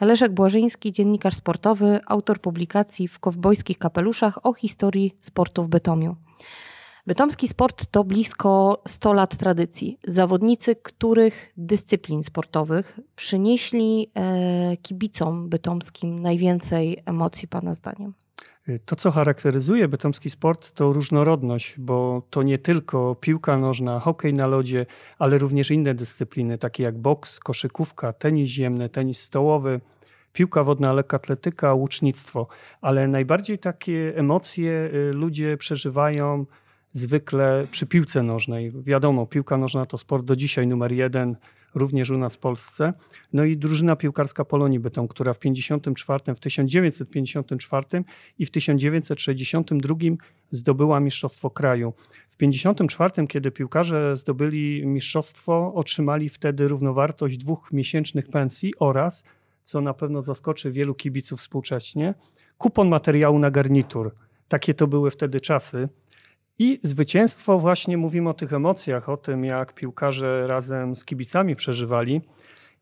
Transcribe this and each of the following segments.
Leszek Błażyński, dziennikarz sportowy, autor publikacji w kowbojskich kapeluszach o historii sportu w Bytomiu. Bytomski sport to blisko 100 lat tradycji. Zawodnicy, których dyscyplin sportowych przynieśli e, kibicom bytomskim najwięcej emocji, Pana zdaniem? To, co charakteryzuje bytomski sport, to różnorodność, bo to nie tylko piłka nożna, hokej na lodzie, ale również inne dyscypliny, takie jak boks, koszykówka, tenis ziemny, tenis stołowy, piłka wodna, lekkoatletyka, łucznictwo. Ale najbardziej takie emocje y, ludzie przeżywają zwykle przy piłce nożnej. Wiadomo, piłka nożna to sport do dzisiaj numer jeden również u nas w Polsce. No i drużyna piłkarska Polonii Bytom, która w 54, w 1954 i w 1962 zdobyła Mistrzostwo Kraju. W 54, kiedy piłkarze zdobyli mistrzostwo, otrzymali wtedy równowartość dwóch miesięcznych pensji oraz, co na pewno zaskoczy wielu kibiców współcześnie, kupon materiału na garnitur. Takie to były wtedy czasy. I zwycięstwo, właśnie mówimy o tych emocjach, o tym, jak piłkarze razem z kibicami przeżywali.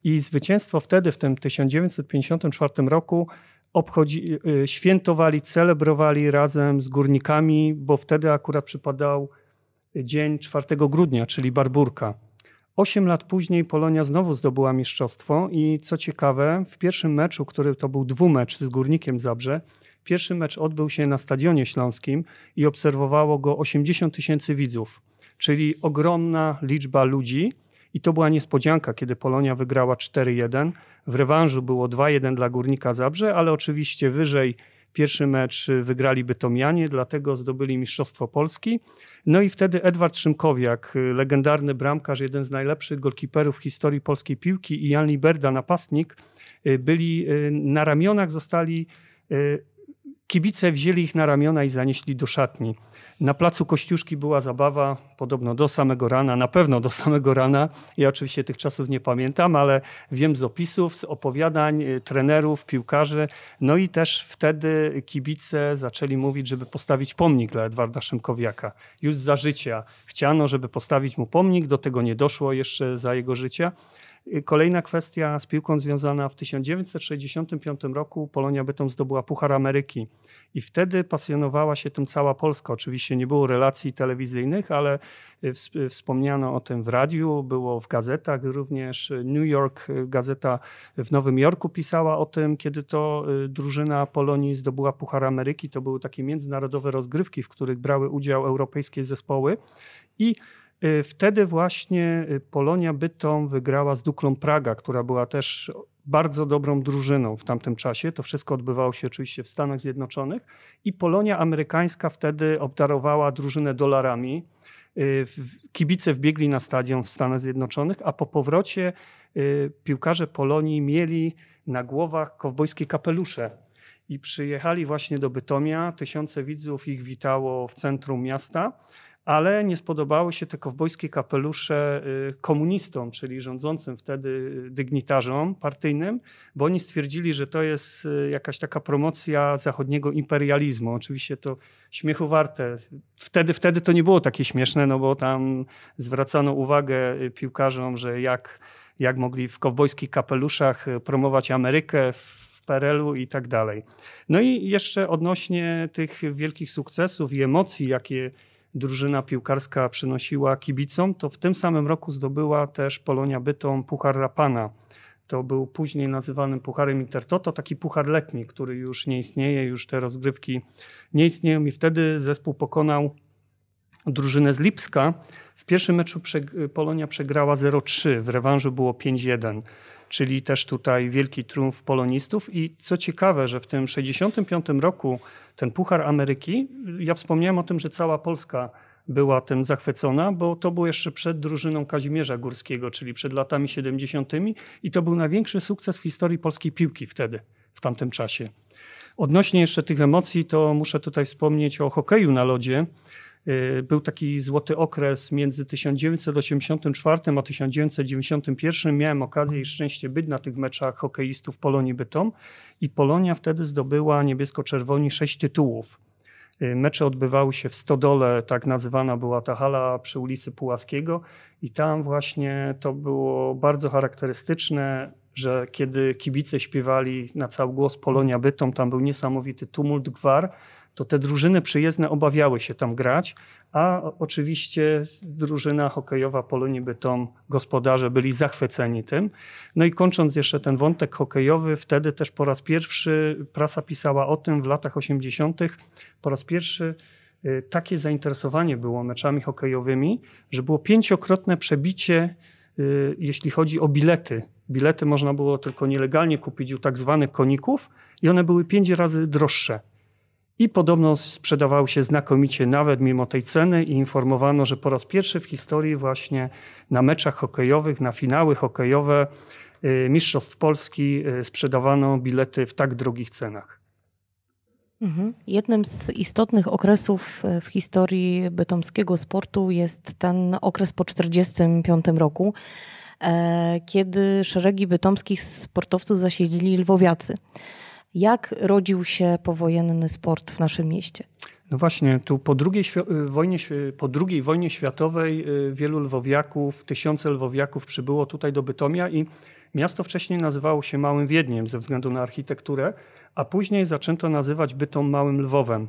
I zwycięstwo wtedy, w tym 1954 roku, obchodzi, y, świętowali, celebrowali razem z górnikami, bo wtedy akurat przypadał dzień 4 grudnia, czyli Barburka. Osiem lat później Polonia znowu zdobyła mistrzostwo i co ciekawe, w pierwszym meczu, który to był dwumecz z Górnikiem Zabrze, Pierwszy mecz odbył się na Stadionie Śląskim i obserwowało go 80 tysięcy widzów, czyli ogromna liczba ludzi. I to była niespodzianka, kiedy Polonia wygrała 4-1. W rewanżu było 2-1 dla Górnika Zabrze, ale oczywiście wyżej pierwszy mecz wygrali Bytomianie, dlatego zdobyli Mistrzostwo Polski. No i wtedy Edward Szymkowiak, legendarny bramkarz, jeden z najlepszych golkiperów w historii polskiej piłki i Jan Liberda, napastnik, byli na ramionach, zostali Kibice wzięli ich na ramiona i zanieśli do szatni. Na placu Kościuszki była zabawa, podobno do samego rana, na pewno do samego rana. Ja oczywiście tych czasów nie pamiętam, ale wiem z opisów, z opowiadań y, trenerów, piłkarzy. No i też wtedy kibice zaczęli mówić, żeby postawić pomnik dla Edwarda Szymkowiaka. Już za życia chciano, żeby postawić mu pomnik, do tego nie doszło jeszcze za jego życia. Kolejna kwestia z piłką związana. W 1965 roku Polonia Bytom zdobyła Puchar Ameryki i wtedy pasjonowała się tym cała Polska. Oczywiście nie było relacji telewizyjnych, ale wspomniano o tym w radiu, było w gazetach, również New York, gazeta w Nowym Jorku pisała o tym, kiedy to drużyna Polonii zdobyła Puchar Ameryki. To były takie międzynarodowe rozgrywki, w których brały udział europejskie zespoły i wtedy właśnie y, Polonia Bytom wygrała z Duklą Praga, która była też bardzo dobrą drużyną w tamtym czasie. To wszystko odbywało się oczywiście w Stanach Zjednoczonych i Polonia amerykańska wtedy obdarowała drużynę dolarami. Y, kibice wbiegli na stadion w Stanach Zjednoczonych, a po powrocie piłkarze Polonii mieli na głowach kowbojskie kapelusze. I przyjechali właśnie do Bytomia. Tysiące widzów ich witało w centrum miasta ale nie spodobały się te kowbojskie kapelusze y, komunistom, czyli rządzącym wtedy dygnitarzom partyjnym, bo oni stwierdzili, że to jest y, jakaś taka promocja zachodniego imperializmu. Oczywiście to śmiechu warte. Wtedy, wtedy to nie było takie śmieszne, no bo tam zwracano uwagę y, piłkarzom, że jak, jak mogli w kowbojskich kapeluszach promować Amerykę w PRL-u i tak dalej. No i jeszcze odnośnie tych wielkich sukcesów i emocji, jakie drużyna piłkarska przynosiła kibicom, to w tym samym roku zdobyła też Polonia Bytom Puchar Rapana. To był później nazywany Pucharem Intertoto, taki puchar letni, który już nie istnieje, już te rozgrywki nie istnieją i wtedy zespół pokonał drużynę z Lipska. W pierwszym meczu Polonia przegrała 0-3, w rewanżu było 5-1 czyli też tutaj wielki triumf polonistów. I co ciekawe, że w tym 65 roku ten Puchar Ameryki, ja wspomniałem o tym, że cała Polska była tym zachwycona, bo to było jeszcze przed drużyną Kazimierza Górskiego, czyli przed latami 70. i to był największy sukces w historii polskiej piłki wtedy, w tamtym czasie. Odnośnie jeszcze tych emocji, to muszę tutaj wspomnieć o hokeju na lodzie. Y, był taki złoty okres między 1984 a 1991. Miałem okazję i szczęście być na tych meczach hokeistów Polonii Bytom i Polonia wtedy zdobyła niebiesko-czerwoni sześć tytułów. Y, mecze odbywały się w Stodole, tak nazywana była ta hala przy ulicy Pułaskiego i tam właśnie to było bardzo charakterystyczne że kiedy kibice śpiewali na cały głos Polonia Bytom, tam był niesamowity tumult, gwar, to te drużyny przyjezdne obawiały się tam grać, a oczywiście drużyna hokejowa Polonii Bytom, gospodarze byli zachwyceni tym. No i kończąc jeszcze ten wątek hokejowy, wtedy też po raz pierwszy prasa pisała o tym w latach 80. po raz pierwszy y, takie zainteresowanie było meczami hokejowymi, że było pięciokrotne przebicie, y, jeśli chodzi o bilety. Bilety można było tylko nielegalnie kupić u tak zwanych koników i one były pięć razy droższe. I podobno sprzedawał się znakomicie nawet mimo tej ceny i informowano, że po raz pierwszy w historii właśnie na meczach hokejowych, na finały hokejowe y, Mistrzostw Polski y, sprzedawano bilety w tak drogich cenach. Mhm. Jednym z istotnych okresów y, w historii bytomskiego sportu jest ten okres po 1945 roku, e, kiedy szeregi bytomskich sportowców zasiedlili lwowiacy. Jak rodził się powojenny sport w naszym mieście? No właśnie, tu po drugiej, y, wojnie, po II wojnie światowej y, wielu lwowiaków, tysiące lwowiaków przybyło tutaj do Bytomia i miasto wcześniej nazywało się Małym Wiedniem ze względu na architekturę, a później zaczęto nazywać Bytom Małym Lwowem.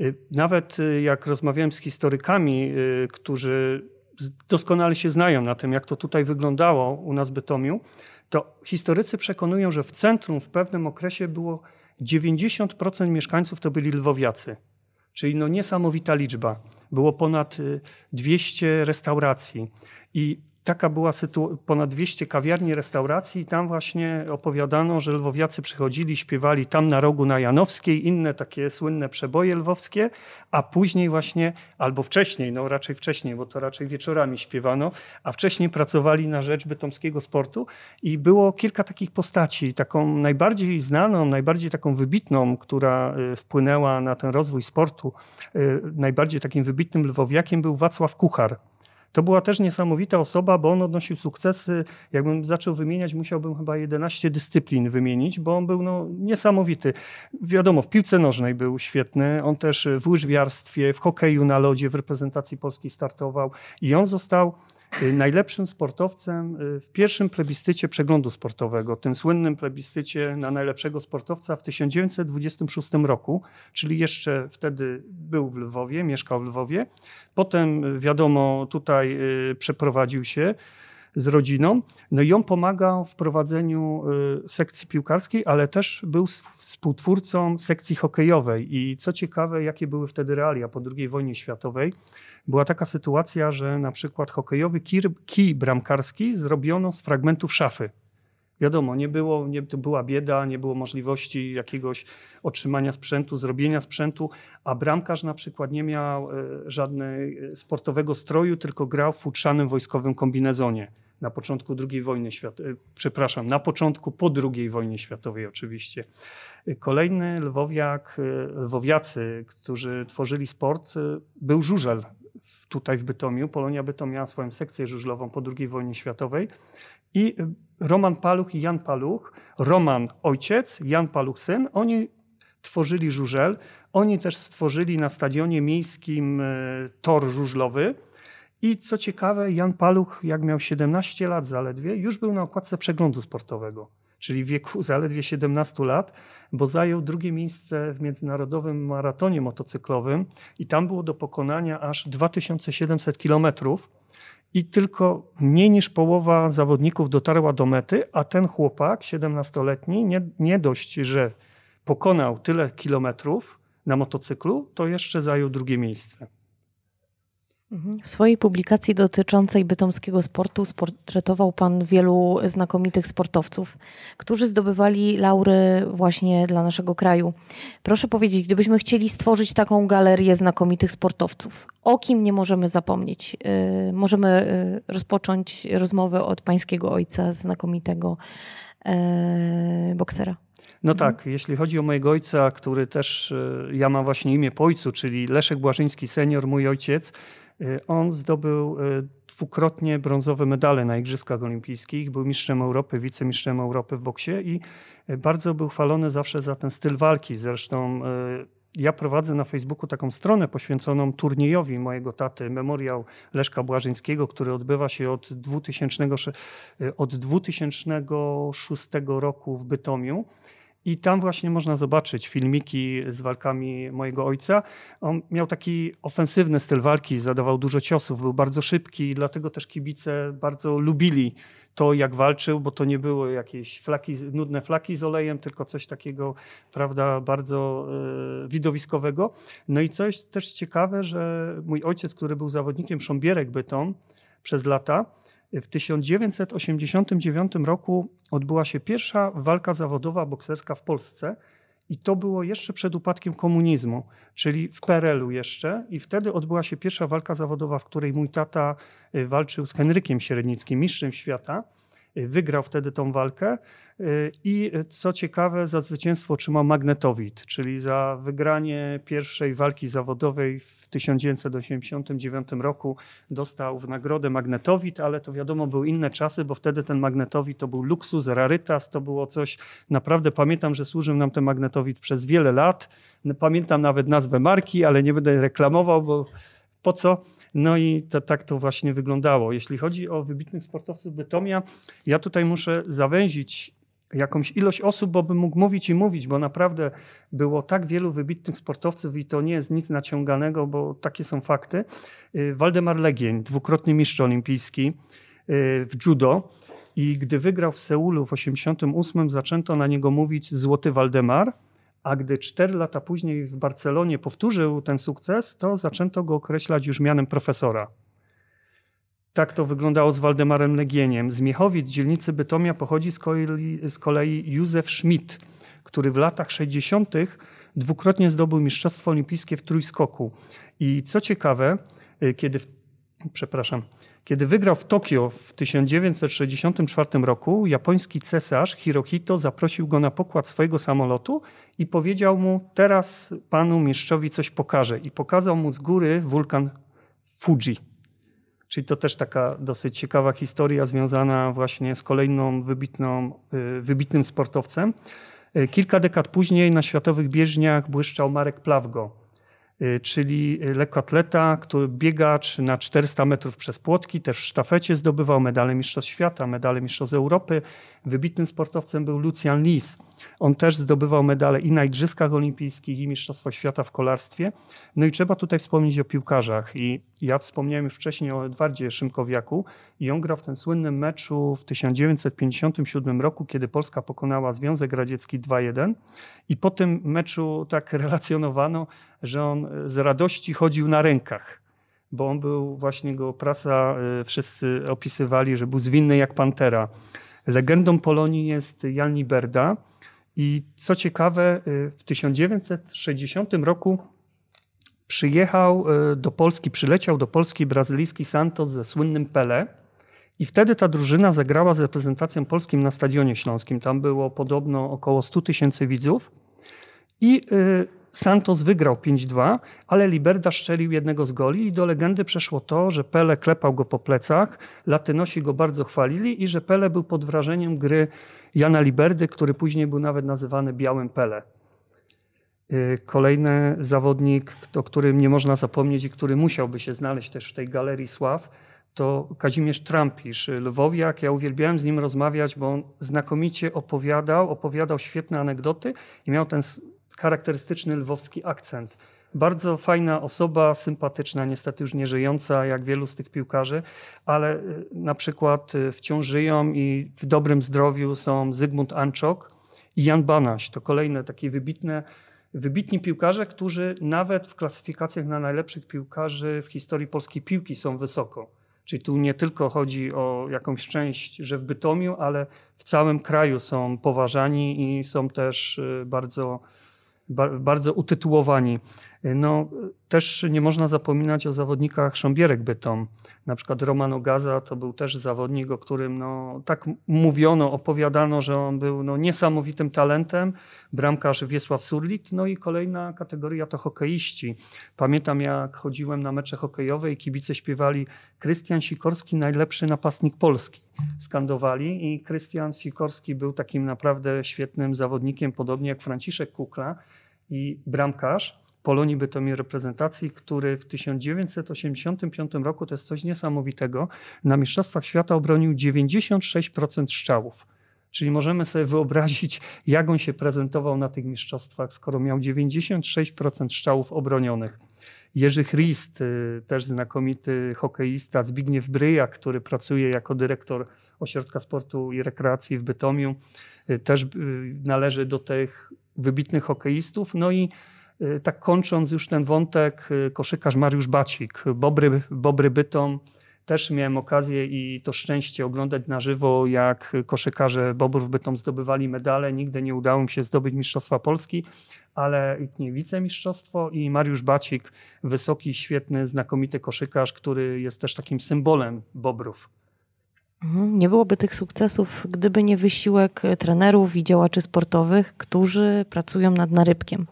Y, nawet jak rozmawiałem z historykami, którzy doskonale się znają na tym, jak to tutaj wyglądało u nas w Bytomiu, to historycy przekonują, że w centrum w pewnym okresie było 90% mieszkańców to byli lwowiacy. Czyli no niesamowita liczba. Było ponad 200 y, restauracji i taka była sytuacja, ponad 200 kawiarni, restauracji i tam właśnie opowiadano, że lwowiacy przychodzili, śpiewali tam na rogu na Janowskiej, inne takie słynne przeboje lwowskie, a później właśnie, albo wcześniej, no raczej wcześniej, bo to raczej wieczorami śpiewano, a wcześniej pracowali na rzecz bytomskiego sportu i było kilka takich postaci. Taką najbardziej znaną, najbardziej taką wybitną, która y, wpłynęła na ten rozwój sportu, y, najbardziej takim wybitnym lwowiakiem był Wacław Kuchar. To była też niesamowita osoba, bo on odnosił sukcesy. Jakbym zaczął wymieniać, musiałbym chyba 11 dyscyplin wymienić, bo on był no, niesamowity. Wiadomo, w piłce nożnej był świetny, on też w łyżwiarstwie, w hokeju na lodzie, w reprezentacji Polski startował i on został najlepszym sportowcem y, w pierwszym plebiscycie przeglądu sportowego, tym słynnym plebiscycie na najlepszego sportowca w 1926 roku, czyli jeszcze wtedy był w Lwowie, mieszkał w Lwowie. Potem, wiadomo, tutaj y, przeprowadził się z rodziną. No i on pomagał w prowadzeniu sekcji piłkarskiej, ale też był współtwórcą sekcji hokejowej. I co ciekawe, jakie były wtedy realia po II wojnie światowej była taka sytuacja, że na przykład hokejowy kij, bramkarski zrobiono z fragmentów szafy. Wiadomo, nie było, nie, to była bieda, nie było możliwości jakiegoś otrzymania sprzętu, zrobienia sprzętu, a bramkarz na przykład nie miał e, żadnego e, sportowego stroju, tylko grał w futrzanym wojskowym kombinezonie na początku II wojny światowej, przepraszam, na początku po II wojnie światowej oczywiście. Kolejny lwowiak, e, lwowiacy, którzy tworzyli sport, był żużel tutaj w Bytomiu. Polonia Bytom miała swoją sekcję żużlową po II wojnie światowej. I Roman Paluch i Jan Paluch, Roman ojciec, Jan Paluch syn, oni tworzyli żużel. Oni też stworzyli na stadionie miejskim tor żużlowy. I co ciekawe, Jan Paluch, jak miał 17 lat zaledwie, już był na okładce przeglądu sportowego czyli w wieku zaledwie 17 lat, bo zajął drugie miejsce w międzynarodowym maratonie motocyklowym i tam było do pokonania aż 2700 kilometrów i tylko mniej niż połowa zawodników dotarła do mety, a ten chłopak, 17-letni, nie, nie dość, że pokonał tyle kilometrów na motocyklu, to jeszcze zajął drugie miejsce. W swojej publikacji dotyczącej bytomskiego sportu sportretował Pan wielu znakomitych sportowców, którzy zdobywali laury właśnie dla naszego kraju. Proszę powiedzieć, gdybyśmy chcieli stworzyć taką galerię znakomitych sportowców, o kim nie możemy zapomnieć? Y, możemy y, rozpocząć rozmowę od Pańskiego ojca, znakomitego y, boksera. No mhm. tak, jeśli chodzi o mojego ojca, który też, ja mam właśnie imię po ojcu, czyli Leszek Błażyński senior, mój ojciec, on zdobył y, dwukrotnie brązowe medale na Igrzyskach Olimpijskich, był mistrzem Europy, wicemistrzem Europy w boksie i y, bardzo był chwalony zawsze za ten styl walki. Zresztą ja prowadzę na Facebooku taką stronę poświęconą turniejowi mojego taty, memoriał Leszka Błażyńskiego, który odbywa się od 2000, od 2006 roku w Bytomiu. I tam właśnie można zobaczyć filmiki z walkami mojego ojca. On miał taki ofensywny styl walki, zadawał dużo ciosów, był bardzo szybki i dlatego też kibice bardzo lubili to, jak walczył, bo to nie było jakieś flaki, nudne flaki z olejem, tylko coś takiego, prawda, bardzo y, widowiskowego. No i coś też ciekawe, że mój ojciec, który był zawodnikiem Sząbierek Bytom przez lata, w 1989 roku odbyła się pierwsza walka zawodowa bokserska w Polsce. I to było jeszcze przed upadkiem komunizmu, czyli w PRL-u jeszcze. I wtedy odbyła się pierwsza walka zawodowa, w której mój tata y, walczył z Henrykiem Średnickim, mistrzem świata. Wygrał wtedy tą walkę y, i co ciekawe, za zwycięstwo otrzymał magnetowid, czyli za wygranie pierwszej walki zawodowej w 1989 roku dostał w nagrodę magnetowid, ale to wiadomo, były inne czasy, bo wtedy ten magnetowid to był luksus, rarytas, to było coś, naprawdę pamiętam, że służył nam ten magnetowid przez wiele lat. Pamiętam nawet nazwę marki, ale nie będę reklamował, bo po co? No i to, tak to właśnie wyglądało. Jeśli chodzi o wybitnych sportowców Bytomia, ja tutaj muszę zawęzić jakąś ilość osób, bo bym mógł mówić i mówić, bo naprawdę było tak wielu wybitnych sportowców i to nie jest nic naciąganego, bo takie są fakty. Y, Waldemar Legień, dwukrotny mistrz olimpijski y, w judo i gdy wygrał w Seulu w 1988, zaczęto na niego mówić Złoty Waldemar, a gdy cztery lata później w Barcelonie powtórzył ten sukces, to zaczęto go określać już mianem profesora. Tak to wyglądało z Waldemarem Legieniem. Z Miechowic, dzielnicy Bytomia, pochodzi z kolei, z kolei Józef Schmidt, który w latach 60. dwukrotnie zdobył Mistrzostwo Olimpijskie w trójskoku. I co ciekawe, y, kiedy, przepraszam, kiedy wygrał w Tokio w 1964 roku, japoński cesarz Hirohito zaprosił go na pokład swojego samolotu i powiedział mu: Teraz panu mistrzowi coś pokażę. I pokazał mu z góry wulkan Fuji. Czyli to też taka dosyć ciekawa historia związana właśnie z kolejną wybitną, y, wybitnym sportowcem. Y, kilka dekad później na światowych bieżniach błyszczał Marek Plawgo czyli lekkoatleta, który biegacz na 400 metrów przez płotki, też w sztafecie zdobywał medale Mistrzostw Świata, medale Mistrzostw Europy. Wybitnym sportowcem był Lucian Lis. On też zdobywał medale i na Igrzyskach Olimpijskich, i Mistrzostwach Świata w kolarstwie. No i trzeba tutaj wspomnieć o piłkarzach. I ja wspomniałem już wcześniej o Edwardzie Szymkowiaku i on grał w tym słynnym meczu w 1957 roku, kiedy Polska pokonała Związek Radziecki 2-1. I po tym meczu tak relacjonowano, że on z radości chodził na rękach bo on był właśnie go prasa, y, wszyscy opisywali, że był zwinny jak pantera. Legendą Polonii jest Jan Liberda i co ciekawe, y, w 1960 roku przyjechał do Polski, przyleciał do Polski brazylijski Santos ze słynnym Pele i wtedy ta drużyna zagrała z reprezentacją polskim na Stadionie Śląskim. Tam było podobno około 100 tysięcy widzów i Santos wygrał 5-2, ale Liberda szczelił jednego z goli i do legendy przeszło to, że Pele klepał go po plecach, latynosi go bardzo chwalili i że Pele był pod wrażeniem gry Jana Liberdy, który później był nawet nazywany Białym Pele. Y, kolejny zawodnik, o którym nie można zapomnieć i który musiałby się znaleźć też w tej galerii sław, to Kazimierz Trampisz, lwowiak. Ja uwielbiałem z nim rozmawiać, bo on znakomicie opowiadał, opowiadał świetne anegdoty i miał ten charakterystyczny lwowski akcent. Bardzo fajna osoba, sympatyczna, niestety już nie żyjąca, jak wielu z tych piłkarzy, ale y, na przykład y, wciąż żyją i w dobrym zdrowiu są Zygmunt Anczok i Jan Banaś. To kolejne takie wybitne, wybitni piłkarze, którzy nawet w klasyfikacjach na najlepszych piłkarzy w historii polskiej piłki są wysoko. Czyli tu nie tylko chodzi o jakąś część, że w Bytomiu, ale w całym kraju są poważani i są też y, bardzo bardzo utytułowani. No, też nie można zapominać o zawodnikach Sząbierek Bytom. Na przykład Roman Ogaza to był też zawodnik, o którym no, tak mówiono, opowiadano, że on był no, niesamowitym talentem. Bramkarz Wiesław Surlit. No i kolejna kategoria to hokeiści. Pamiętam jak chodziłem na mecze hokejowe i kibice śpiewali Krystian Sikorski najlepszy napastnik Polski. Skandowali i Krystian Sikorski był takim naprawdę świetnym zawodnikiem, podobnie jak Franciszek Kukla i bramkarz. Polonii Bytomie reprezentacji, który w 1985 roku, to jest coś niesamowitego, na Mistrzostwach Świata obronił 96% strzałów. Czyli możemy sobie wyobrazić, jak on się prezentował na tych mistrzostwach, skoro miał 96% strzałów obronionych. Jerzy Christ, y, też znakomity hokeista, Zbigniew Bryja, który pracuje jako dyrektor Ośrodka Sportu i Rekreacji w Bytomiu, y, też y, należy do tych wybitnych hokeistów. No i tak kończąc już ten wątek, koszykarz Mariusz Bacik, Bobry, Bobry Bytom, też miałem okazję i to szczęście oglądać na żywo, jak koszykarze Bobrów Bytom zdobywali medale. Nigdy nie udało mi się zdobyć Mistrzostwa Polski, ale nie, wicemistrzostwo i Mariusz Bacik, wysoki, świetny, znakomity koszykarz, który jest też takim symbolem Bobrów. Mhm, nie byłoby tych sukcesów, gdyby nie wysiłek trenerów i działaczy sportowych, którzy pracują nad narybkiem.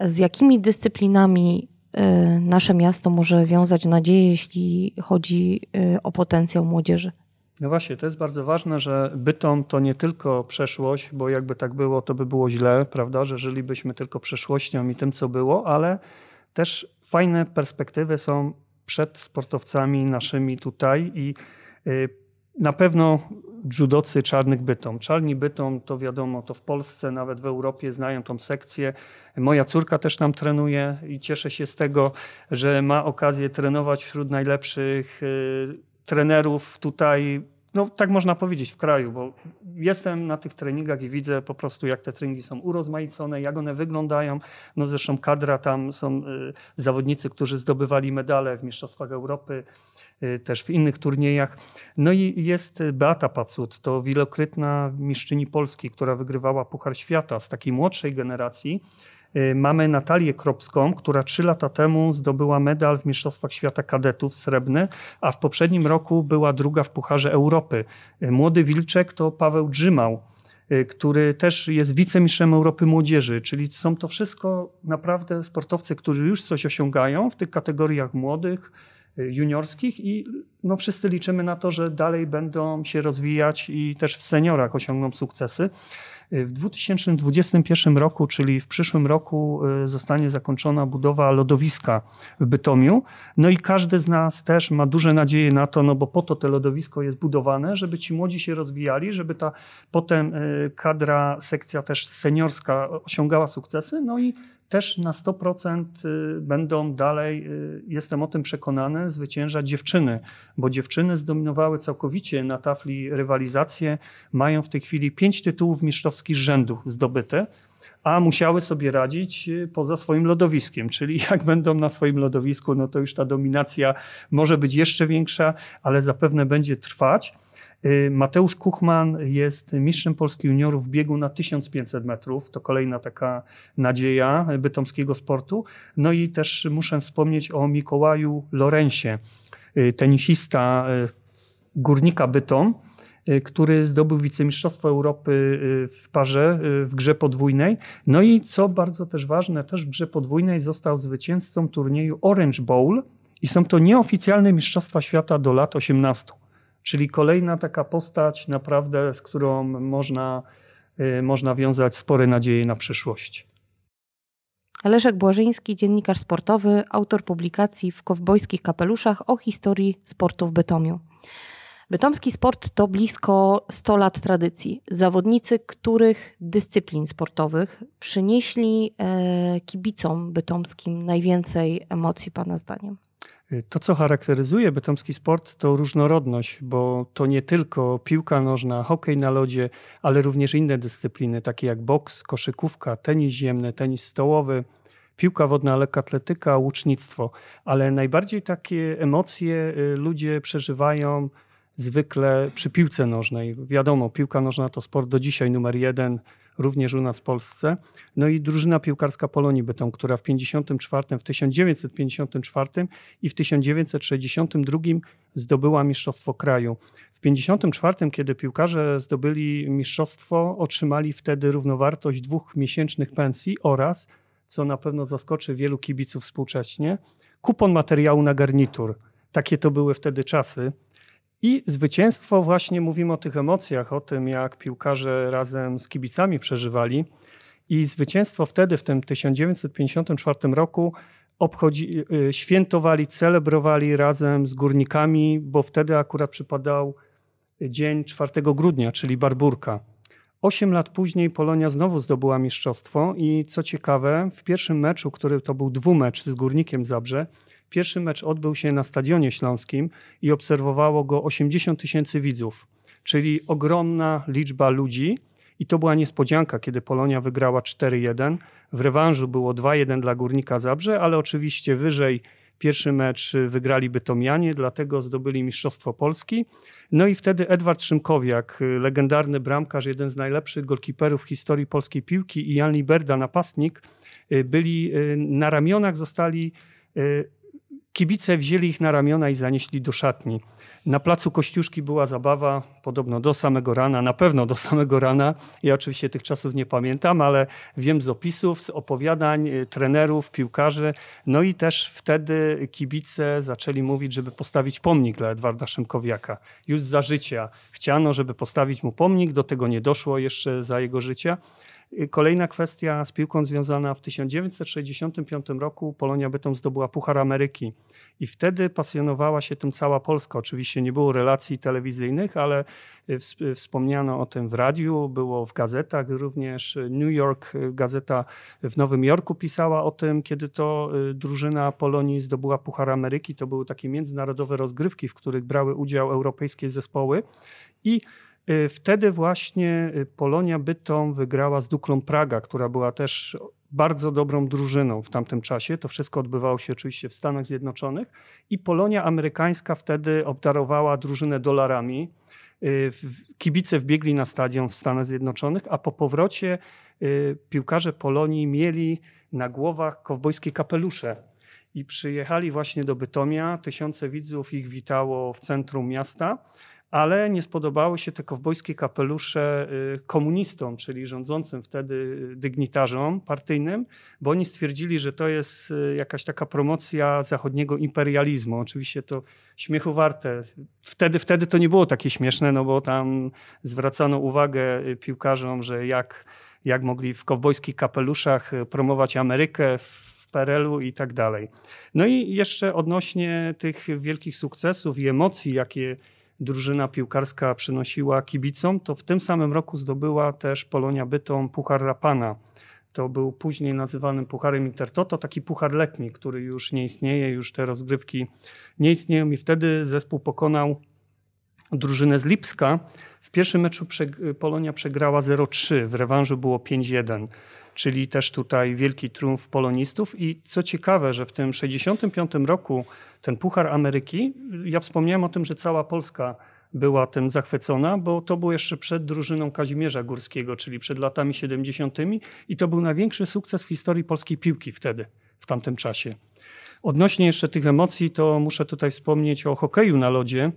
Z jakimi dyscyplinami Y, nasze miasto może wiązać nadzieję, jeśli chodzi y, o potencjał młodzieży. No właśnie, to jest bardzo ważne, że Bytom to nie tylko przeszłość, bo jakby tak było, to by było źle, prawda, że żylibyśmy tylko przeszłością i tym, co było, ale też fajne perspektywy są przed sportowcami naszymi tutaj i y, na pewno judocy czarnych bytom. Czarni bytom to wiadomo, to w Polsce, nawet w Europie znają tą sekcję. Moja córka też tam trenuje i cieszę się z tego, że ma okazję trenować wśród najlepszych y, trenerów tutaj no tak można powiedzieć w kraju, bo jestem na tych treningach i widzę po prostu jak te treningi są urozmaicone, jak one wyglądają. No zresztą kadra tam są y, zawodnicy, którzy zdobywali medale w Mistrzostwach Europy, y, też w innych turniejach. No i jest Beata Pacut, to wielokrotna mistrzyni Polski, która wygrywała Puchar Świata z takiej młodszej generacji. Y, mamy Natalię Kropską, która trzy lata temu zdobyła medal w Mistrzostwach Świata Kadetów srebrny, a w poprzednim roku była druga w Pucharze Europy. Y, młody Wilczek to Paweł Drzymał y, który też jest wicemistrzem Europy Młodzieży, czyli są to wszystko naprawdę sportowcy, którzy już coś osiągają w tych kategoriach młodych, juniorskich i no wszyscy liczymy na to, że dalej będą się rozwijać i też w seniorach osiągną sukcesy. W 2021 roku, czyli w przyszłym roku, y, zostanie zakończona budowa lodowiska w Bytomiu. No i każdy z nas też ma duże nadzieje na to, no bo po to to lodowisko jest budowane, żeby ci młodzi się rozwijali, żeby ta potem y, kadra, sekcja też seniorska osiągała sukcesy. No i też na 100% y, będą dalej, y, jestem o tym przekonany, zwyciężać dziewczyny, bo dziewczyny zdominowały całkowicie na tafli rywalizację. Mają w tej chwili pięć tytułów mistrzowskich rzędu zdobyte, a musiały sobie radzić y, poza swoim lodowiskiem, czyli jak będą na swoim lodowisku, no to już ta dominacja może być jeszcze większa, ale zapewne będzie trwać. Y, Mateusz Kuchman jest mistrzem Polski juniorów w biegu na 1500 metrów. To kolejna taka nadzieja bytomskiego sportu. No i też muszę wspomnieć o Mikołaju Lorensie, y, tenisista y, górnika Bytom, który zdobył wicemistrzostwo Europy w parze w grze podwójnej. No i co bardzo też ważne, też w grze podwójnej został zwycięzcą turnieju Orange Bowl i są to nieoficjalne mistrzostwa świata do lat 18. Czyli kolejna taka postać, naprawdę, z którą można, y, można wiązać spore nadzieje na przyszłość. Leszek Błażyński, dziennikarz sportowy, autor publikacji w kowbojskich kapeluszach o historii sportu w Bytomiu. Bytomski sport to blisko 100 lat tradycji. Zawodnicy których dyscyplin sportowych przynieśli e, kibicom bytomskim najwięcej emocji, Pana zdaniem? To, co charakteryzuje bytomski sport, to różnorodność, bo to nie tylko piłka nożna, hokej na lodzie, ale również inne dyscypliny, takie jak boks, koszykówka, tenis ziemny, tenis stołowy, piłka wodna, lekkoatletyka, łucznictwo. Ale najbardziej takie emocje y, ludzie przeżywają zwykle przy piłce nożnej. Wiadomo, piłka nożna to sport do dzisiaj numer jeden również u nas w Polsce. No i drużyna piłkarska Polonii Bytom, która w 54, w 1954 i w 1962 zdobyła mistrzostwo kraju. W 54, kiedy piłkarze zdobyli mistrzostwo, otrzymali wtedy równowartość dwóch miesięcznych pensji oraz, co na pewno zaskoczy wielu kibiców współcześnie, kupon materiału na garnitur. Takie to były wtedy czasy. I zwycięstwo, właśnie mówimy o tych emocjach, o tym, jak piłkarze razem z kibicami przeżywali. I zwycięstwo wtedy, w tym 1954 roku, obchodzi, y, świętowali, celebrowali razem z górnikami, bo wtedy akurat przypadał dzień 4 grudnia, czyli Barburka. Osiem lat później Polonia znowu zdobyła mistrzostwo i co ciekawe, w pierwszym meczu, który to był dwumecz z Górnikiem Zabrze, pierwszy mecz odbył się na Stadionie Śląskim i obserwowało go 80 tysięcy widzów, czyli ogromna liczba ludzi. I to była niespodzianka, kiedy Polonia wygrała 4-1. W rewanżu było 2-1 dla Górnika Zabrze, ale oczywiście wyżej Pierwszy mecz wygrali Bytomianie, dlatego zdobyli Mistrzostwo Polski. No i wtedy Edward Szymkowiak, legendarny bramkarz, jeden z najlepszych golkiperów w historii polskiej piłki i Jan Liberda, napastnik, byli na ramionach, zostali Kibice wzięli ich na ramiona i zanieśli do szatni. Na placu Kościuszki była zabawa, podobno do samego rana, na pewno do samego rana. Ja oczywiście tych czasów nie pamiętam, ale wiem z opisów, z opowiadań y, trenerów, piłkarzy. No i też wtedy kibice zaczęli mówić, żeby postawić pomnik dla Edwarda Szymkowiaka. Już za życia chciano, żeby postawić mu pomnik, do tego nie doszło jeszcze za jego życia. Kolejna kwestia z piłką związana w 1965 roku Polonia Bytom zdobyła Puchar Ameryki i wtedy pasjonowała się tym cała Polska. Oczywiście nie było relacji telewizyjnych, ale wspomniano o tym w radiu, było w gazetach, również New York, gazeta w Nowym Jorku pisała o tym, kiedy to y, drużyna Polonii zdobyła Puchar Ameryki. To były takie międzynarodowe rozgrywki, w których brały udział europejskie zespoły i Y, wtedy właśnie y, Polonia Bytom wygrała z Duklą Praga, która była też bardzo dobrą drużyną w tamtym czasie. To wszystko odbywało się oczywiście w Stanach Zjednoczonych i Polonia amerykańska wtedy obdarowała drużynę dolarami. Y, kibice wbiegli na stadion w Stanach Zjednoczonych, a po powrocie piłkarze Polonii mieli na głowach kowbojskie kapelusze. I przyjechali właśnie do Bytomia. Tysiące widzów ich witało w centrum miasta ale nie spodobały się te kowbojskie kapelusze y, komunistom, czyli rządzącym wtedy dygnitarzom partyjnym, bo oni stwierdzili, że to jest y, jakaś taka promocja zachodniego imperializmu. Oczywiście to śmiechu warte. Wtedy, wtedy to nie było takie śmieszne, no bo tam zwracano uwagę y, piłkarzom, że jak, jak mogli w kowbojskich kapeluszach promować Amerykę, w PRL-u i tak dalej. No i jeszcze odnośnie tych wielkich sukcesów i emocji, jakie drużyna piłkarska przynosiła kibicom, to w tym samym roku zdobyła też Polonia Bytom Puchar Rapana. To był później nazywany Pucharem Intertoto, taki puchar letni, który już nie istnieje, już te rozgrywki nie istnieją i wtedy zespół pokonał drużynę z Lipska. W pierwszym meczu Polonia przegrała 0-3, w rewanżu było 5-1, czyli też tutaj wielki triumf polonistów i co ciekawe, że w tym 65 roku ten Puchar Ameryki, ja wspomniałem o tym, że cała Polska była tym zachwycona, bo to było jeszcze przed drużyną Kazimierza Górskiego, czyli przed latami 70. i to był największy sukces w historii polskiej piłki wtedy, w tamtym czasie. Odnośnie jeszcze tych emocji, to muszę tutaj wspomnieć o hokeju na lodzie.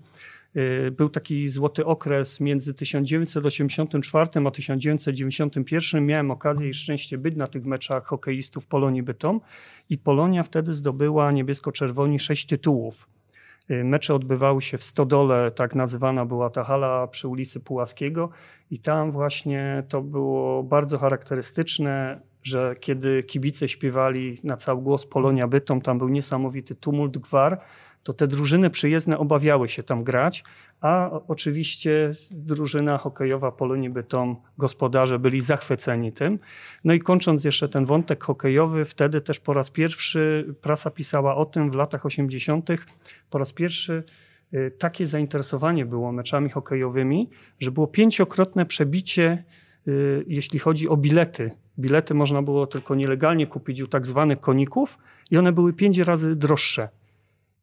Y, był taki złoty okres między 1984 a 1991. Miałem okazję i szczęście być na tych meczach hokeistów Polonii Bytom i Polonia wtedy zdobyła niebiesko-czerwoni sześć tytułów. Y, mecze odbywały się w Stodole, tak nazywana była ta hala przy ulicy Pułaskiego i tam właśnie to było bardzo charakterystyczne, że kiedy kibice śpiewali na cały głos Polonia Bytom, tam był niesamowity tumult, gwar, to te drużyny przyjezdne obawiały się tam grać, a oczywiście drużyna hokejowa Polonii Bytom, gospodarze byli zachwyceni tym. No i kończąc jeszcze ten wątek hokejowy, wtedy też po raz pierwszy prasa pisała o tym w latach 80. po raz pierwszy y, takie zainteresowanie było meczami hokejowymi, że było pięciokrotne przebicie, y, jeśli chodzi o bilety. Bilety można było tylko nielegalnie kupić u tak zwanych koników i one były pięć razy droższe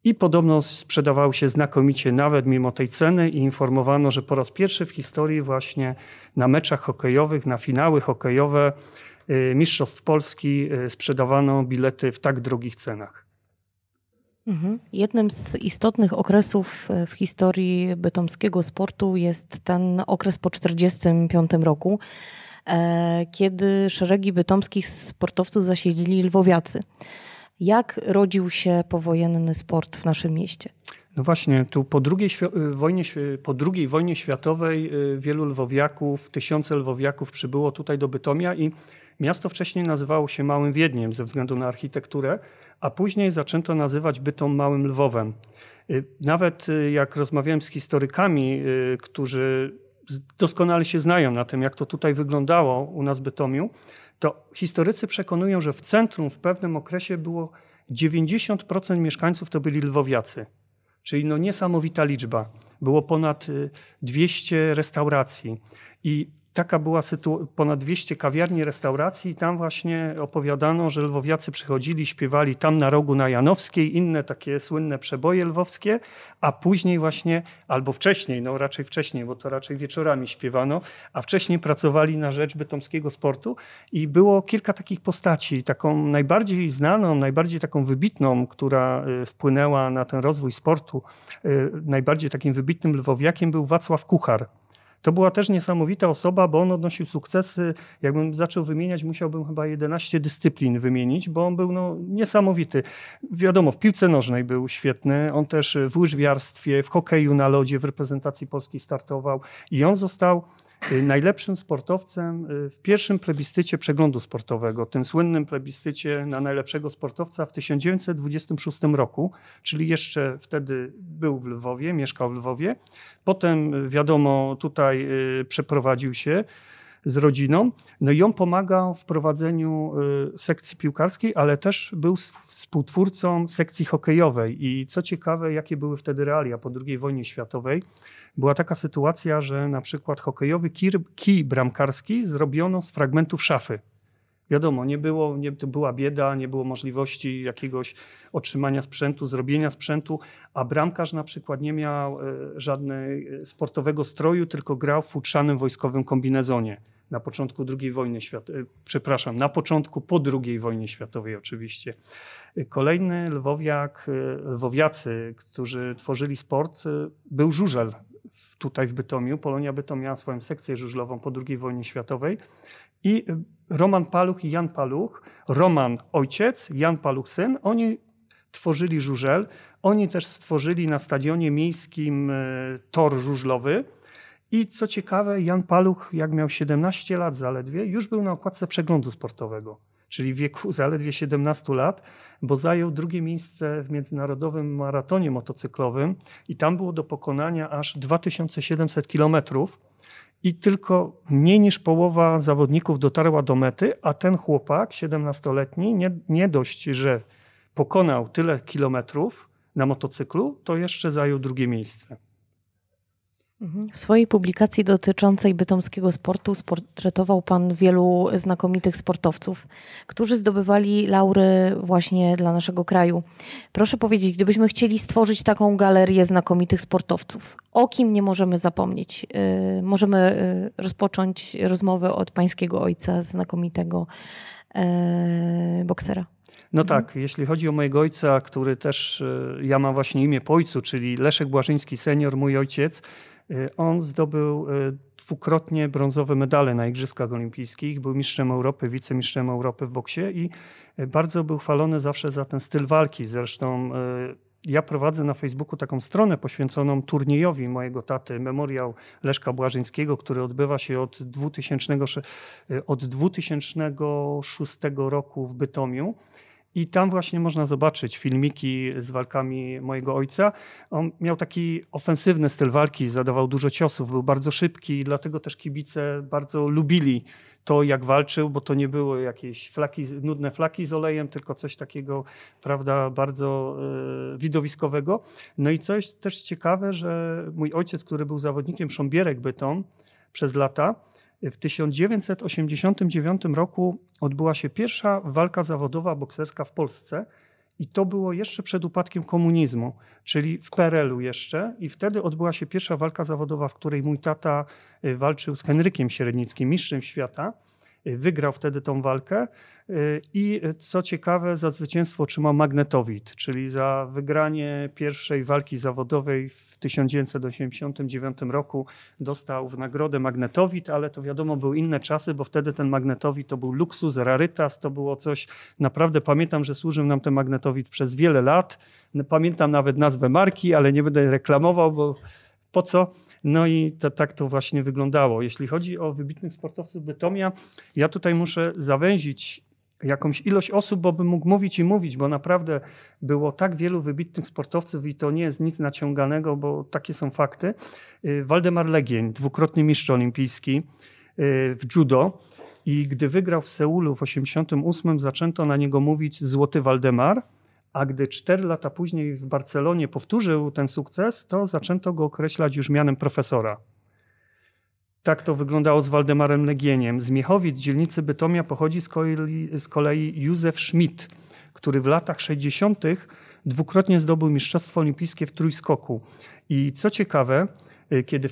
i podobno sprzedawały się znakomicie nawet mimo tej ceny i informowano, że po raz pierwszy w historii właśnie na meczach hokejowych, na finały hokejowe y, Mistrzostw Polski y, sprzedawano bilety w tak drogich cenach. Mhm. Jednym z istotnych okresów y, w historii bytomskiego sportu jest ten okres po 1945 roku, e, kiedy szeregi bytomskich sportowców zasiedlili lwowiacy. Jak rodził się powojenny sport w naszym mieście? No właśnie, tu po drugiej, wojnie, po II wojnie światowej wielu lwowiaków, tysiące lwowiaków przybyło tutaj do Bytomia i miasto wcześniej nazywało się Małym Wiedniem ze względu na architekturę, a później zaczęto nazywać Bytom Małym Lwowem. Nawet jak rozmawiałem z historykami, którzy doskonale się znają na tym, jak to tutaj wyglądało u nas w Bytomiu, to historycy przekonują, że w centrum w pewnym okresie było 90% mieszkańców to byli lwowiacy. Czyli no niesamowita liczba. Było ponad 200 y, restauracji i taka była ponad 200 kawiarni, restauracji i tam właśnie opowiadano, że lwowiacy przychodzili, śpiewali tam na rogu na Janowskiej, inne takie słynne przeboje lwowskie, a później właśnie, albo wcześniej, no raczej wcześniej, bo to raczej wieczorami śpiewano, a wcześniej pracowali na rzecz bytomskiego sportu i było kilka takich postaci. Taką najbardziej znaną, najbardziej taką wybitną, która y, wpłynęła na ten rozwój sportu, y, najbardziej takim wybitnym lwowiakiem był Wacław Kuchar. To była też niesamowita osoba, bo on odnosił sukcesy. Jakbym zaczął wymieniać, musiałbym chyba 11 dyscyplin wymienić, bo on był no, niesamowity. Wiadomo, w piłce nożnej był świetny, on też w łyżwiarstwie, w hokeju na lodzie w reprezentacji Polski startował i on został najlepszym sportowcem y, w pierwszym plebiscycie przeglądu sportowego, tym słynnym plebiscycie na najlepszego sportowca w 1926 roku, czyli jeszcze wtedy był w Lwowie, mieszkał w Lwowie. Potem, wiadomo, tutaj y, przeprowadził się z rodziną. No i on pomagał w prowadzeniu sekcji piłkarskiej, ale też był współtwórcą sekcji hokejowej. I co ciekawe, jakie były wtedy realia po II wojnie światowej była taka sytuacja, że na przykład hokejowy kij bramkarski zrobiono z fragmentów szafy. Wiadomo, nie było, nie, była bieda, nie było możliwości jakiegoś otrzymania sprzętu, zrobienia sprzętu, a bramkarz na przykład nie miał e, żadnego sportowego stroju, tylko grał w futrzanym wojskowym kombinezonie na początku II wojny światowej, przepraszam, na początku po II wojnie światowej oczywiście. Kolejny lwowiak, e, lwowiacy, którzy tworzyli sport, e, był żużel tutaj w Bytomiu. Polonia Bytom miała swoją sekcję żużlową po II wojnie światowej. I Roman Paluch i Jan Paluch, Roman ojciec, Jan Paluch syn, oni tworzyli żużel. Oni też stworzyli na stadionie miejskim e, tor żużlowy. I co ciekawe, Jan Paluch, jak miał 17 lat zaledwie, już był na okładce przeglądu sportowego czyli w wieku zaledwie 17 lat, bo zajął drugie miejsce w międzynarodowym maratonie motocyklowym i tam było do pokonania aż 2700 kilometrów. I tylko mniej niż połowa zawodników dotarła do mety, a ten chłopak, 17-letni, nie, nie dość, że pokonał tyle kilometrów na motocyklu, to jeszcze zajął drugie miejsce. Mhm. W swojej publikacji dotyczącej bytomskiego sportu sportretował Pan wielu znakomitych sportowców, którzy zdobywali laury właśnie dla naszego kraju. Proszę powiedzieć, gdybyśmy chcieli stworzyć taką galerię znakomitych sportowców, o kim nie możemy zapomnieć? Y, możemy y, rozpocząć rozmowę od Pańskiego ojca, znakomitego y, boksera. No mhm. tak, jeśli chodzi o mojego ojca, który też, ja mam właśnie imię po ojcu, czyli Leszek Błażyński senior, mój ojciec, on zdobył y, dwukrotnie brązowe medale na Igrzyskach Olimpijskich, był mistrzem Europy, wicemistrzem Europy w boksie i y, bardzo był chwalony zawsze za ten styl walki. Zresztą ja prowadzę na Facebooku taką stronę poświęconą turniejowi mojego taty, memoriał Leszka Błażyńskiego, który odbywa się od 2000, od 2006 roku w Bytomiu. I tam właśnie można zobaczyć filmiki z walkami mojego ojca. On miał taki ofensywny styl walki, zadawał dużo ciosów, był bardzo szybki i dlatego też kibice bardzo lubili to, jak walczył, bo to nie były jakieś flaki, nudne flaki z olejem, tylko coś takiego, prawda, bardzo y, widowiskowego. No i coś też ciekawe, że mój ojciec, który był zawodnikiem Sząbierek Bytom przez lata, w 1989 roku odbyła się pierwsza walka zawodowa bokserska w Polsce. I to było jeszcze przed upadkiem komunizmu, czyli w PRL-u jeszcze. I wtedy odbyła się pierwsza walka zawodowa, w której mój tata y, walczył z Henrykiem Średnickim, mistrzem świata. Wygrał wtedy tą walkę i co ciekawe, za zwycięstwo otrzymał magnetowid, czyli za wygranie pierwszej walki zawodowej w 1989 roku dostał w nagrodę magnetowid, ale to wiadomo były inne czasy, bo wtedy ten magnetowid to był luksus, rarytas, to było coś, naprawdę pamiętam, że służył nam ten magnetowid przez wiele lat. Pamiętam nawet nazwę marki, ale nie będę reklamował, bo po co? No i to, tak to właśnie wyglądało. Jeśli chodzi o wybitnych sportowców Bytomia, ja tutaj muszę zawęzić jakąś ilość osób, bo bym mógł mówić i mówić, bo naprawdę było tak wielu wybitnych sportowców i to nie jest nic naciąganego, bo takie są fakty. Y, Waldemar Legień, dwukrotny mistrz olimpijski y, w judo i gdy wygrał w Seulu w 1988 zaczęto na niego mówić Złoty Waldemar, a gdy cztery lata później w Barcelonie powtórzył ten sukces, to zaczęto go określać już mianem profesora. Tak to wyglądało z Waldemarem Legieniem. Z Miechowic, dzielnicy Bytomia, pochodzi z kolei, z kolei Józef Schmidt, który w latach 60. dwukrotnie zdobył Mistrzostwo Olimpijskie w trójskoku. I co ciekawe, y, kiedy,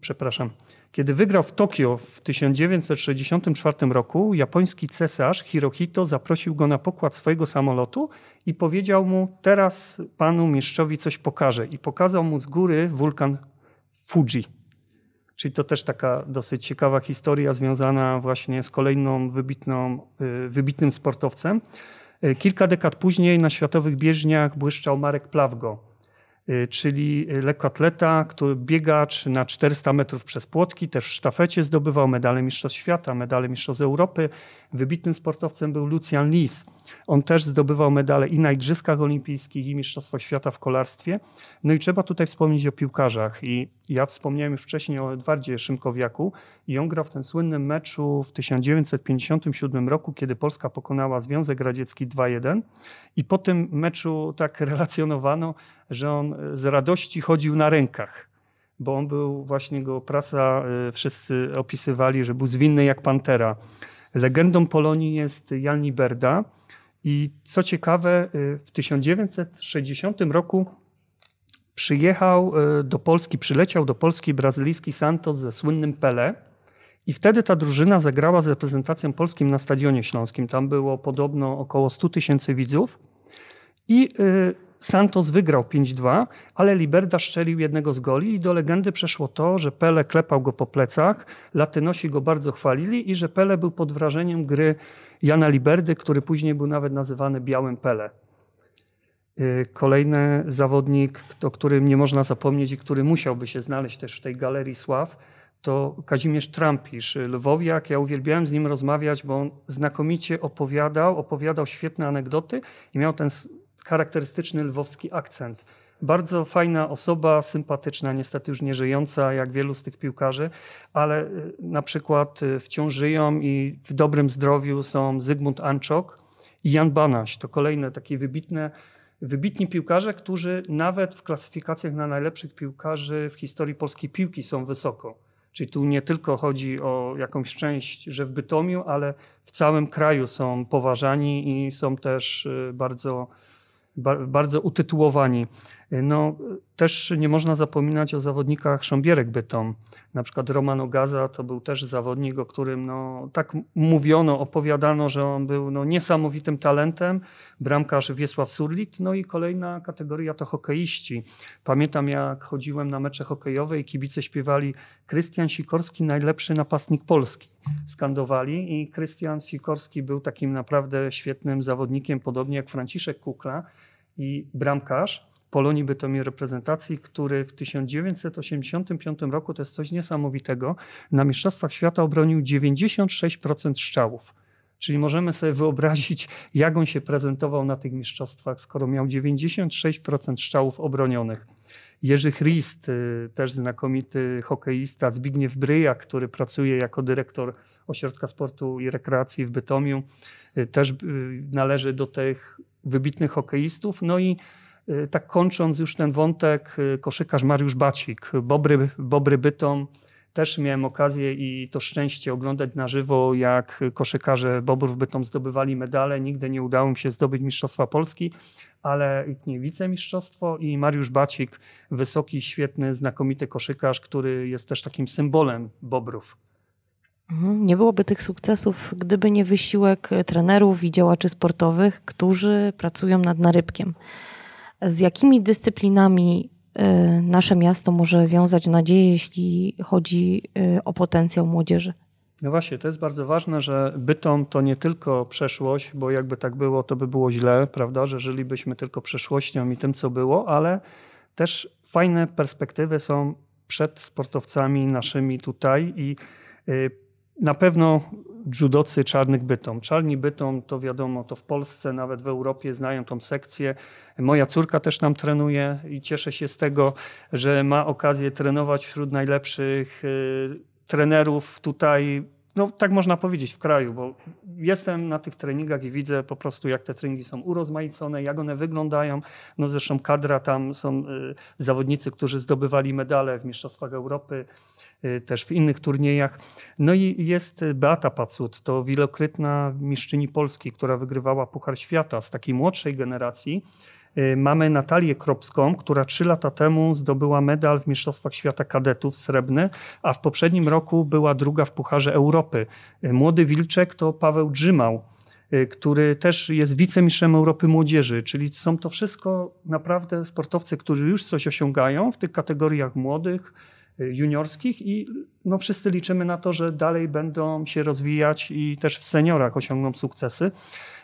przepraszam, kiedy wygrał w Tokio w 1964 roku, japoński cesarz Hirohito zaprosił go na pokład swojego samolotu i powiedział mu: Teraz panu mistrzowi coś pokażę. I pokazał mu z góry wulkan Fuji. Czyli to też taka dosyć ciekawa historia związana właśnie z kolejną wybitną, y, wybitnym sportowcem. Y, kilka dekad później na światowych bieżniach błyszczał Marek Plawgo czyli lekkoatleta, który biegacz na 400 metrów przez płotki, też w sztafecie zdobywał medale Mistrzostw Świata, medale Mistrzostw Europy. Wybitnym sportowcem był Lucian Lis. On też zdobywał medale i na Igrzyskach Olimpijskich, i Mistrzostwach Świata w kolarstwie. No i trzeba tutaj wspomnieć o piłkarzach. I ja wspomniałem już wcześniej o Edwardzie Szymkowiaku i on grał w ten słynnym meczu w 1957 roku, kiedy Polska pokonała Związek Radziecki 2-1. I po tym meczu tak relacjonowano, że on z radości chodził na rękach, bo on był właśnie go prasa, y, wszyscy opisywali, że był zwinny jak pantera. Legendą Polonii jest Jan Liberda i co ciekawe, y, w 1960 roku przyjechał y, do Polski, przyleciał do Polski brazylijski Santos ze słynnym Pele. I wtedy ta drużyna zagrała z reprezentacją polskim na Stadionie Śląskim. Tam było podobno około 100 tysięcy widzów. I Santos wygrał 5-2, ale Liberda szczelił jednego z goli i do legendy przeszło to, że Pele klepał go po plecach, latynosi go bardzo chwalili i że Pele był pod wrażeniem gry Jana Liberdy, który później był nawet nazywany Białym Pele. Y, kolejny zawodnik, o którym nie można zapomnieć i który musiałby się znaleźć też w tej galerii sław, to Kazimierz Trampisz, lwowiak. Ja uwielbiałem z nim rozmawiać, bo on znakomicie opowiadał, opowiadał świetne anegdoty i miał ten charakterystyczny lwowski akcent. Bardzo fajna osoba, sympatyczna, niestety już nie żyjąca, jak wielu z tych piłkarzy, ale y, na przykład y, wciąż żyją i w dobrym zdrowiu są Zygmunt Anczok i Jan Banaś. To kolejne takie wybitne, wybitni piłkarze, którzy nawet w klasyfikacjach na najlepszych piłkarzy w historii polskiej piłki są wysoko. Czyli tu nie tylko chodzi o jakąś część, że w Bytomiu, ale w całym kraju są poważani i są też y, bardzo bardzo utytułowani. No, też nie można zapominać o zawodnikach Sząbierek Bytom. Na przykład Roman Ogaza to był też zawodnik, o którym no, tak mówiono, opowiadano, że on był no, niesamowitym talentem. Bramkarz Wiesław Surlit. No i kolejna kategoria to hokeiści. Pamiętam jak chodziłem na mecze hokejowe i kibice śpiewali Krystian Sikorski najlepszy napastnik Polski. Skandowali i Krystian Sikorski był takim naprawdę świetnym zawodnikiem, podobnie jak Franciszek Kukla i bramkarz Polonii Bytomir reprezentacji, który w 1985 roku, to jest coś niesamowitego, na Mistrzostwach Świata obronił 96% strzałów. Czyli możemy sobie wyobrazić, jak on się prezentował na tych mistrzostwach, skoro miał 96% strzałów obronionych. Jerzy Christ, y, też znakomity hokeista, Zbigniew Bryja, który pracuje jako dyrektor Ośrodka Sportu i Rekreacji w Bytomiu, y, też y, należy do tych wybitnych hokeistów. No i y, tak kończąc już ten wątek, koszykarz Mariusz Bacik, Bobry, Bobry Bytom. Też miałem okazję i to szczęście oglądać na żywo, jak koszykarze Bobrów Bytom zdobywali medale. Nigdy nie udało mi się zdobyć Mistrzostwa Polski, ale nie wicemistrzostwo i Mariusz Bacik, wysoki, świetny, znakomity koszykarz, który jest też takim symbolem Bobrów. Mhm. Nie byłoby tych sukcesów, gdyby nie wysiłek trenerów i działaczy sportowych, którzy pracują nad narybkiem. Z jakimi dyscyplinami y, nasze miasto może wiązać nadzieję, jeśli chodzi y, o potencjał młodzieży? No właśnie, to jest bardzo ważne, że Bytom to nie tylko przeszłość, bo jakby tak było, to by było źle, prawda, że żylibyśmy tylko przeszłością i tym, co było, ale też fajne perspektywy są przed sportowcami naszymi tutaj i y, na pewno judocy czarnych bytom. Czarni bytom to wiadomo, to w Polsce, nawet w Europie znają tą sekcję. Moja córka też tam trenuje i cieszę się z tego, że ma okazję trenować wśród najlepszych y, trenerów tutaj no tak można powiedzieć, w kraju, bo jestem na tych treningach i widzę po prostu, jak te treningi są urozmaicone, jak one wyglądają. No zresztą kadra tam są y, zawodnicy, którzy zdobywali medale w Mistrzostwach Europy, y, też w innych turniejach. No i jest Beata Pacut, to wielokrotna mistrzyni Polski, która wygrywała Puchar Świata z takiej młodszej generacji. Y, mamy Natalię Kropską, która trzy lata temu zdobyła medal w Mistrzostwach Świata Kadetów srebrny, a w poprzednim roku była druga w Pucharze Europy. Y, młody Wilczek to Paweł Drzymał, y, który też jest wicemistrzem Europy Młodzieży, czyli są to wszystko naprawdę sportowcy, którzy już coś osiągają w tych kategoriach młodych, juniorskich i no wszyscy liczymy na to, że dalej będą się rozwijać i też w seniorach osiągną sukcesy.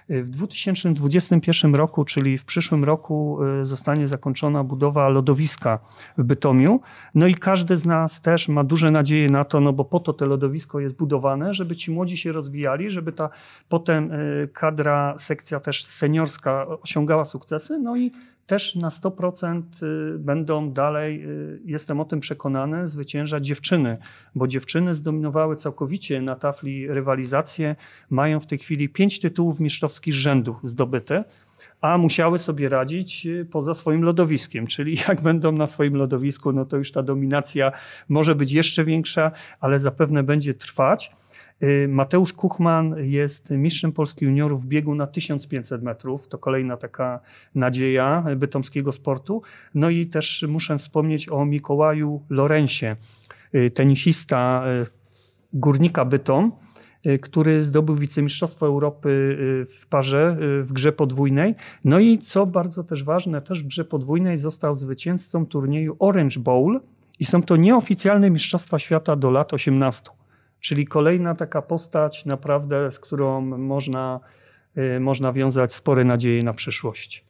W 2021 roku, czyli w przyszłym roku, y, zostanie zakończona budowa lodowiska w Bytomiu. No i każdy z nas też ma duże nadzieje na to, no bo po to to lodowisko jest budowane, żeby ci młodzi się rozwijali, żeby ta potem y, kadra, sekcja też seniorska osiągała sukcesy. No i też na 100% y, będą dalej, y, jestem o tym przekonany, zwyciężać dziewczyny, bo dziewczyny zdominowały całkowicie na tafli rywalizację. Mają w tej chwili pięć tytułów mistrzowskich rzędu zdobyte, a musiały sobie radzić y, poza swoim lodowiskiem. Czyli jak będą na swoim lodowisku, no to już ta dominacja może być jeszcze większa, ale zapewne będzie trwać. Y, Mateusz Kuchman jest mistrzem Polski juniorów w biegu na 1500 metrów. To kolejna taka nadzieja bytomskiego sportu. No i też muszę wspomnieć o Mikołaju Lorensie, y, tenisista y, Górnika Bytom, który zdobył wicemistrzostwo Europy w parze w grze podwójnej. No i co bardzo też ważne, też w grze podwójnej został zwycięzcą turnieju Orange Bowl i są to nieoficjalne mistrzostwa świata do lat 18. Czyli kolejna taka postać, naprawdę, z którą można, y, można wiązać spore nadzieje na przyszłość.